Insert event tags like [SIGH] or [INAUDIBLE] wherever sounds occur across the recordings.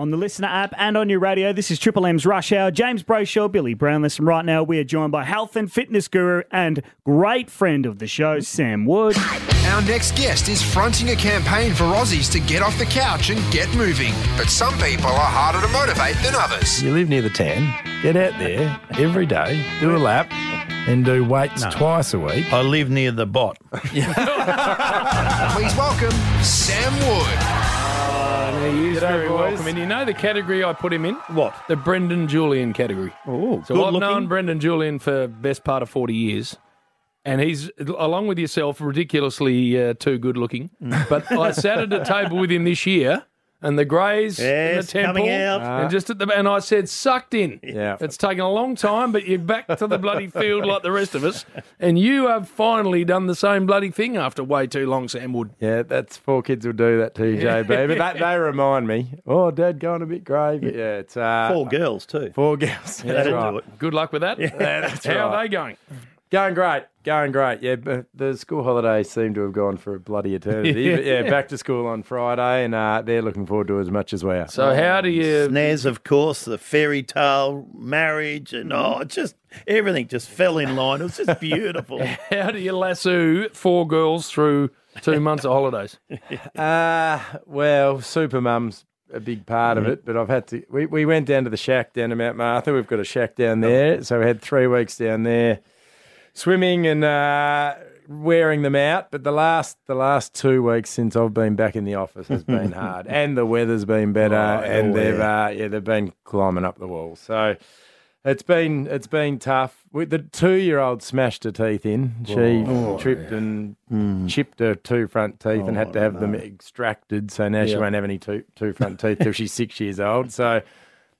on the listener app and on your radio. This is Triple M's Rush Hour. James Brayshaw, Billy Brownless, and right now we are joined by health and fitness guru and great friend of the show, Sam Wood. Our next guest is fronting a campaign for Aussies to get off the couch and get moving. But some people are harder to motivate than others. You live near the tan, get out there every day, do a lap, and do weights twice a week. I live near the bot. [LAUGHS] Please welcome Sam Wood. He is very boys. welcome. And you know the category I put him in? What? The Brendan Julian category. Oh, So I've looking. known Brendan Julian for best part of 40 years. And he's, along with yourself, ridiculously uh, too good looking. Mm. But I sat at a table with him this year, and the Greys in Yes, the temple, coming out. and just at the and I said, sucked in. [LAUGHS] Yeah. It's taken a long time, but you're back to the bloody field like the rest of us, and you have finally done the same bloody thing after way too long, Sam Wood. Yeah, that's four kids will do that to you, JB. But that, they remind me, oh, Dad, going a bit grey. But yeah, it's uh, Four girls too. Four [LAUGHS] girls. That'll That's do right. it. Good luck with that. that's How are they going? Going great, going great. Yeah, but the school holidays seem to have gone for a bloody eternity. But [LAUGHS] yeah, back to school on Friday, and uh, they're looking forward to it as much as we are. So how do you Snares, of course, the fairy tale marriage, and oh, just everything just fell in line. It was just beautiful. [LAUGHS] How do you lasso four girls through two [LAUGHS] months of holidays? Uh, well, super mum's a big part of it, but I've had to. We, we went down to the shack down to Mount Martha. We've got a shack down there, so we had three weeks down there, swimming and uh, wearing them out. But the last the last two weeks since I've been back in the office has been [LAUGHS] hard, and the weather's been better, and they've uh, yeah they've been climbing up the wall. So. It's been it's been tough. With the two year old smashed her teeth in. She tripped and chipped her two front teeth and had to have them extracted. So now she won't have any two two front teeth till she's six years old. So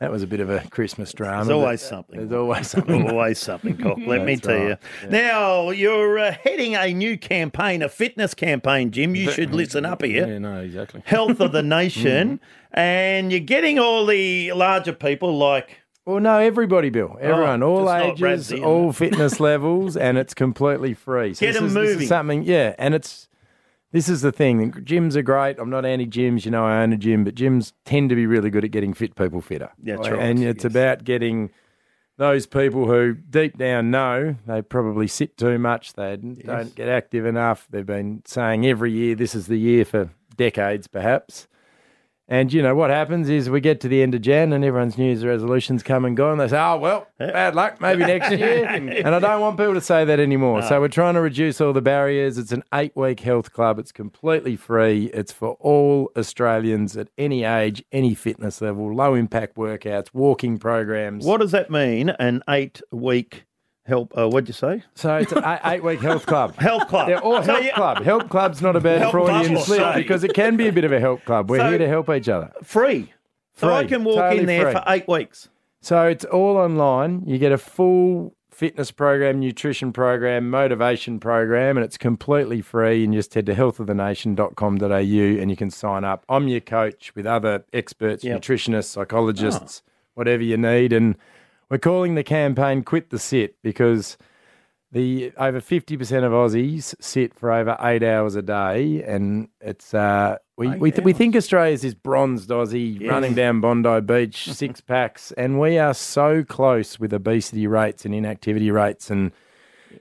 that was a bit of a Christmas drama. There's always something. There's always [LAUGHS] something. Always something, Cock. Let me tell right. you. Now, you're uh, heading a new campaign, a fitness campaign, Jim. You should listen up here. Yeah, no, exactly. Health of the [LAUGHS] Nation. and you're getting all the larger people like Well, no, everybody, Bill. Everyone, all Oh, not ages, all fitness levels, and it's completely free. So Get this 'em is- this is moving. something, yeah, and it's. This is the thing. Gyms are great. I'm not anti-gyms. You know, I own a gym, but gyms tend to be really good at getting fit people fitter. That's right, And it's about getting those people who deep down know they probably sit too much. They don't get active enough. They've been saying every year this is the year for decades, perhaps. And you know what happens is we get to the end of Jan and everyone's New Year's resolutions come and go, and they say, "Oh well, bad luck, maybe [LAUGHS] next year." and I don't want people to say that anymore. So we're trying to reduce all the barriers. It's an eight-week health club. It's completely free. It's for all Australians at any age, any fitness level, low-impact workouts, walking programs. what does that mean? An eight week help uh, what'd you say? So it's an eight- eight-week health club. [LAUGHS] Health club. They're all So help you- club. Help club's not a bad Help Freudian club, slip because it can be a bit of a help club. We're So- here to help each other. Free. So I Free. can walk Totally in there free. for eight weeks. So it's all online. You get a full fitness program, nutrition program, motivation program, and it's completely free. And you just head to healthofthenation.com.au and you can sign up. I'm your coach with other experts, Yep. nutritionists, psychologists, whatever you need. And we're calling the campaign Quit the Sit because the over 50% of Aussies sit for over eight hours a day. And it's, uh, we, we, th- we think Australia's this bronzed Aussie running down Bondi Beach, [LAUGHS] six packs, and we are so close with obesity rates and inactivity rates and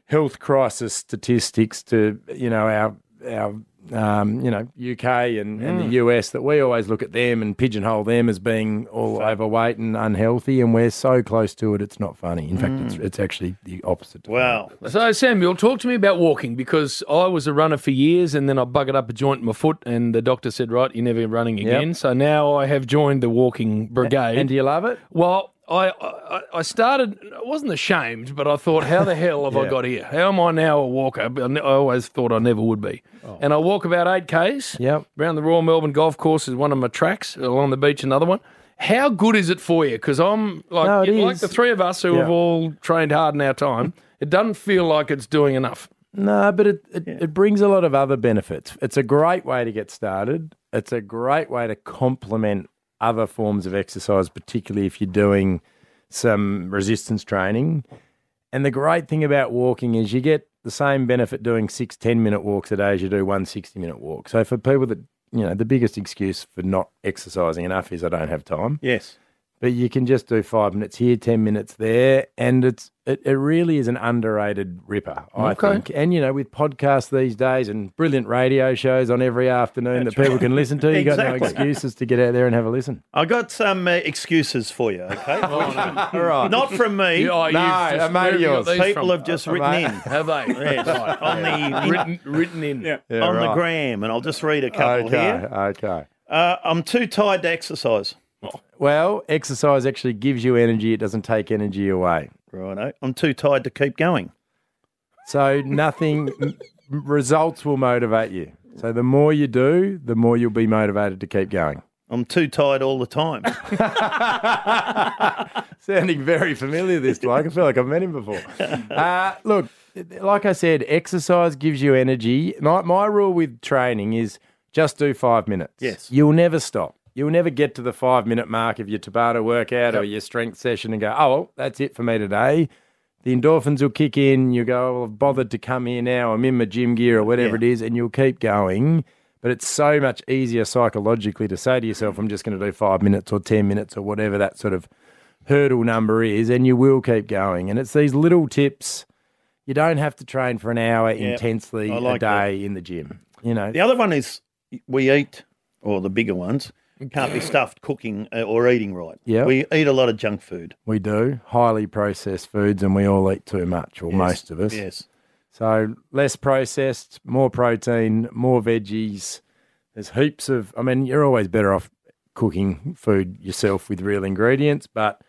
health crisis statistics to, you know, our, our, um, you know, UK and, and the US that we always look at them and pigeonhole them as being all overweight and unhealthy, and we're so close to it, it's not funny. In fact, it's it's actually the opposite. to Wow. So, Samuel, talk to me about walking because I was a runner for years and then I buggered up a joint in my foot, and the doctor said, Right, you're never running again. So now I have joined the walking brigade. And do you love it? well, I, I I started. I wasn't ashamed, but I thought, how the [LAUGHS] hell have I got here? How am I now a walker? But I always thought I never would be. Oh. And I walk about eight k's. Yep. Around the Royal Melbourne Golf Course is one of my tracks. Along the beach, another one. How good is it for you? Because I'm like, No, like the three of us who Yeah. have all trained hard in our time. [LAUGHS] It doesn't feel like it's doing enough. No, but it, it, it brings a lot of other benefits. It's a great way to get started. It's a great way to complement other forms of exercise, particularly if you're doing some resistance training. And the great thing about walking is you get the same benefit doing six 10 minute walks a day as you do one 60 minute walk. So for people that you know, the biggest excuse for not exercising enough is I don't have time. Yes. But you can just do five minutes here, ten minutes there, and it's it, it really is an underrated ripper, I Okay. think. And you know, with podcasts these days and brilliant radio shows on every afternoon that people can listen to, you got no excuses to get out there and have a listen. I got some uh, excuses for you, okay? [LAUGHS] [LAUGHS] All right. Not from me. You- oh, No, just- mate where have you got yours. People from? have just Uh, written mate. in [LAUGHS] Have they? Yes, Right. on the written, written in. Yeah. Yeah, on the gram, and I'll just read a couple Okay, here. okay. Uh, I'm too tired to exercise. Well, exercise actually gives you energy. It doesn't take energy away. Righto. I'm too tired to keep going. So nothing [LAUGHS] results will motivate you. So the more you do, the more you'll be motivated to keep going. I'm too tired all the time. [LAUGHS] [LAUGHS] Sounding very familiar, this bloke. I feel like I've met him before. Uh, look, like I said, exercise gives you energy. My, my rule with training is just do five minutes. Yes. You'll never stop. You'll never get to the five minute mark of your Tabata workout or your strength session and go, oh, well, that's it for me today. The endorphins will kick in. You go, oh, well, I've bothered to come here now. I'm in my gym gear or whatever Yeah. it is, and you'll keep going. But it's so much easier psychologically to say to yourself, I'm just going to do five minutes or 10 minutes or whatever that sort of hurdle number is, and you will keep going. And it's these little tips. You don't have to train for an hour intensely I a like day in the gym. You know, The other one is we eat, or the bigger ones, can't be stuffed cooking uh, or eating right. Yeah. We eat a lot of junk food. we do highly processed foods, and we all eat too much, or most of us. Yes. So less processed, more protein, more veggies. There's heaps of. I mean, you're always better off cooking food yourself with real ingredients, but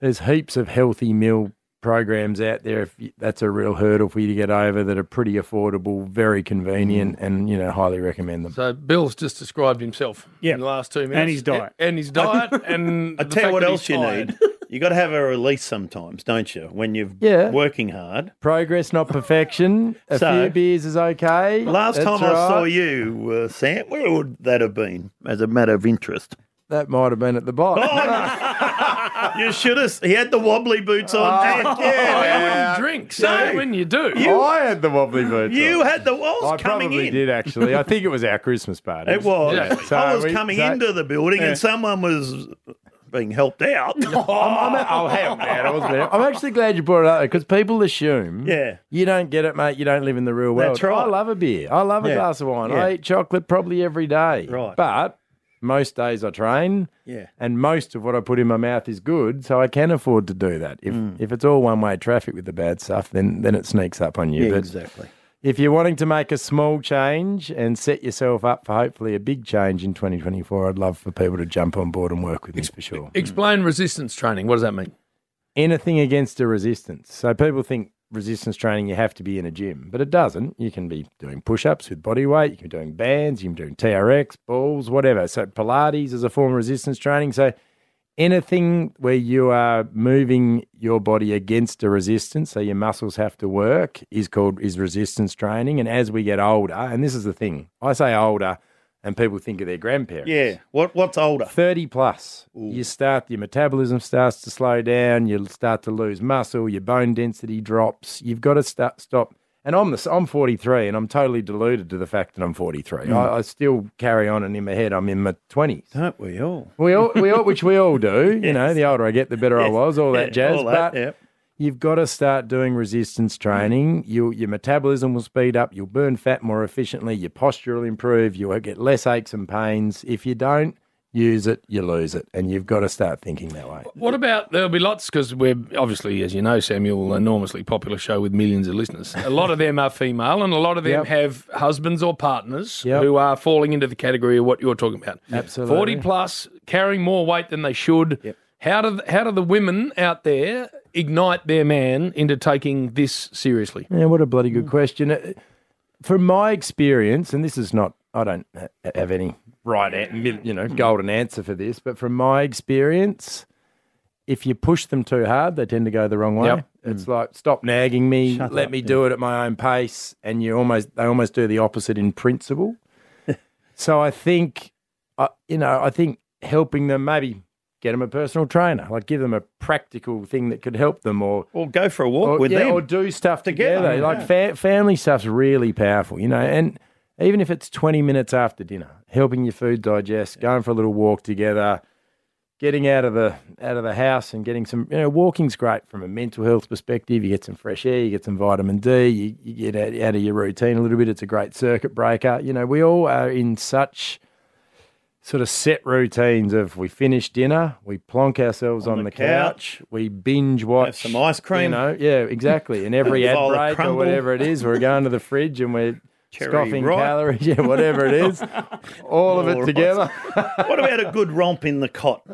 there's heaps of healthy meal programs out there. If you, that's a real hurdle for you to get over, that are pretty affordable, very convenient, and you know, highly recommend them. So Bill's just described himself Yeah. in the last two minutes. And his diet. And his [LAUGHS] diet. And I tell you what else you tired. need. You got to have a release sometimes, don't you? When you're Yeah. working hard. Progress, not perfection. A So- few beers is okay. Last That's time I saw you, uh, Sam, where would that have been as a matter of interest? That might have been at the bar. Oh, [LAUGHS] you should have. He had the wobbly boots on. Oh, yeah, you man. wouldn't drink. So No. Eh, when you do, I had the wobbly boots. You on. had the. I was I coming probably in. did actually. I think it was our Christmas party. It was. Yeah. So I was we- coming so- into the building and someone was being helped out. [LAUGHS] I'm, I'm, oh, hell, man, I wasn't there. I'm actually glad you brought it up because people assume Yeah. you don't get it, mate. You don't live in the real world. That's right. I love a beer. I love a Yeah. glass of wine. Yeah. I eat chocolate probably every day. Right. But most days I train. Yeah. And most of what I put in my mouth is good, so I can afford to do that. If Mm. if it's all one way traffic with the bad stuff, then then it sneaks up on you. Yeah, but exactly. if you're wanting to make a small change and set yourself up for hopefully a big change in 2024, I'd love for people to jump on board and work with me for sure. explain resistance training. What does that mean? Anything against a resistance. So people think resistance training you have to be in a gym, but it doesn't. You can be doing push-ups with body weight, you can be doing bands, you can be doing TRX, balls, whatever. So Pilates is a form of resistance training. So anything where you are moving your body against a resistance, so your muscles have to work, is called is resistance training. And as we get older, and this is the thing, I say older, and people think of their grandparents. Yeah. What What's older? 30 plus, you start, your metabolism starts to slow down, you'll start to lose muscle, your bone density drops. You've got to start, stop. And I'm, the, I'm 43 and I'm totally deluded to the fact that I'm 43. Hmm. I, I still carry on and in my head, I'm in my 20s. Don't we all? We all, we all, which we all do. You [LAUGHS] know, the older I get, the better I was, all that Yeah, jazz. all that, but yeah. You've got to start doing resistance training. Mm. You, your metabolism will speed up. You'll burn fat more efficiently. Your posture will improve. You'll get less aches and pains. If you don't use it, you lose it. And you've got to start thinking that way. What about there'll be lots because we're obviously, as you know, Samuel, enormously popular show with millions of listeners. A lot of them are female, and a lot of them Yep. have husbands or partners Yep. who are falling into the category of what you're talking about. Absolutely. forty plus, carrying more weight than they should. How do how do the women out there ignite their man into taking this seriously? Yeah, what a bloody good question. Uh, From my experience, and this is not, I don't have any right, you know, golden answer for this, but from my experience, if you push them too hard, they tend to go the wrong way. Yep. It's like stop nagging me, Shut let up, me do it at my own pace, and you almost they almost do the opposite in principle. [LAUGHS] so I think, uh, you know, I think helping them maybe get them a personal trainer, like give them a practical thing that could help them, or Or go for a walk or, with yeah, them. or do stuff Together, together. yeah. Like fa- family stuff's really powerful, you know. And even if it's 20 minutes after dinner, helping your food digest, going for a little walk together, getting out of the out of the house and getting some, you know, walking's great from a mental health perspective. You get some fresh air, you get some vitamin D, you, you get out, out of your routine a little bit. It's a great circuit breaker. You know, we all are in such sort of set routines of we finish dinner, we plonk ourselves on, the the, couch, we binge watch some ice cream. You know, yeah, exactly. And every [LAUGHS] ad break or whatever it is, we're going to the fridge and we're [LAUGHS] Cherry scoffing calories, yeah, whatever it is, [LAUGHS] all of it together. What about a good romp in the cot?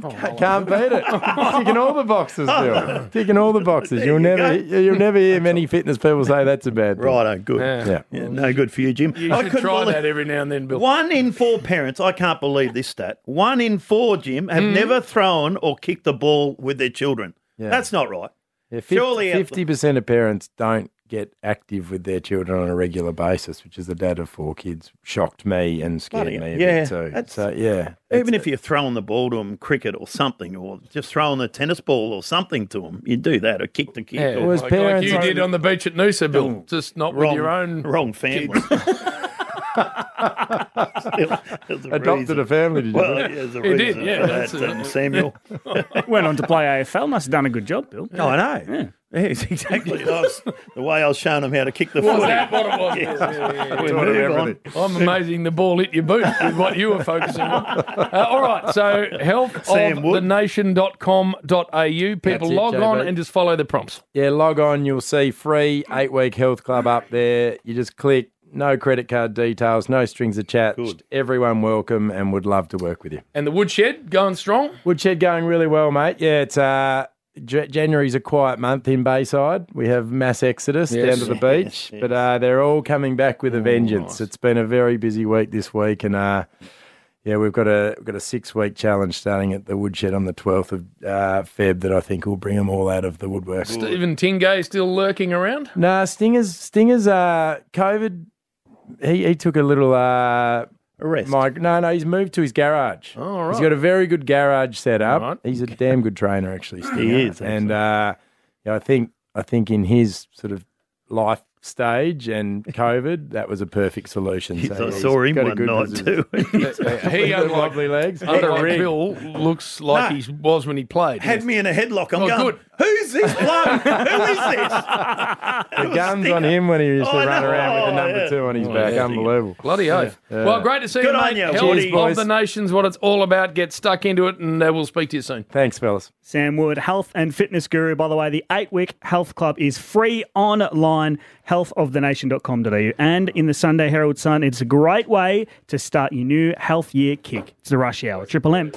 Can't beat it. Ticking all the boxes, Bill. [LAUGHS] Ticking all the boxes. You'll you never, go. you'll never hear many fitness people say that's a bad thing. Righto, good. Yeah. Yeah. Yeah, no good for you, Jim. You I should couldn't try believe- that every now and then, Bill. One in four parents, I can't believe this stat. One in four, Jim, have hmm. never thrown or kicked the ball with their children. Yeah. That's not right. Yeah, Surely fifty percent of parents don't get active with their children on a regular basis, which is the dad of four kids. Shocked me and scared Bloody me a. Yeah, bit too. that's- So yeah, Even if you're throwing the ball to them, cricket or something, or just throwing the tennis ball or something to them, you do that, or kick the kid. Yeah, or Well, like, like parents- you did on the beach at Noosa, Bill. Just not with your own. wrong family. [LAUGHS] Still, a adopted reason. a family. Did you? Well, yeah, there's a He did, reason yeah, for that's that, it. um, Samuel. [LAUGHS] Went on to play AFL. Must have done a good job, Bill. Oh, I know. Yeah. Exactly. That was the way I was showing them how to kick the Was footy. that what it was? Yeah, yeah, yeah. We Taught him on. everything. I'm amazing the ball hit your boot with what you were focusing on. Uh, all right, so Sam Wood. healthofthenation.com.au. People That's it, log on JB. and just follow the prompts. Yeah, log on. You'll see free eight week health club up there. You just click. No credit card details, no strings attached. Good. Everyone welcome and would love to work with you. And the woodshed going strong. Woodshed going really well, mate. Yeah, it's uh, J- January's a quiet month in Bayside. We have mass exodus Yes. down to the beach, but uh, they're all coming back with a vengeance. It's been a very busy week this week, and uh, yeah, we've got a we've got a six week challenge starting at the Woodshed on the twelfth of uh, Feb that I think will bring them all out of the woodwork. Stephen Tingay still lurking around. Nah, Stingers, Stingers, uh, COVID. He, he took a little uh, Arrest. Mike, no, no, he's moved to his garage. Oh, right. He's got a very good garage set up. Right. He's a damn good trainer, actually. Stinger. is, and uh, yeah, I think I think in his sort of life stage and [LAUGHS] COVID, that was a perfect solution. Yes, So, I saw him one night business. too. [LAUGHS] He, unlike, lovely legs. unlike ring. Bill, looks like No. he was when he played. Had me in a headlock. I'm Oh, going, good. who's this bloke? [LAUGHS] Who is this? The guns on him when he used to Oh, run know. around with the Oh, number yeah. two on his Oh, back. yeah. Unbelievable. Bloody oath. Well, great to see Good you, on mate. you. Health Cheers, of boys. the Nations, what it's all about. Get stuck into it, and uh, we'll speak to you soon. Thanks, fellas. Sam Wood, health and fitness guru. By the way, the eight week health club is free online, healthofthenation.com.au. And in the Sunday Herald Sun, it's a great way to start your new health year kick. It's the rush hour. Triple M.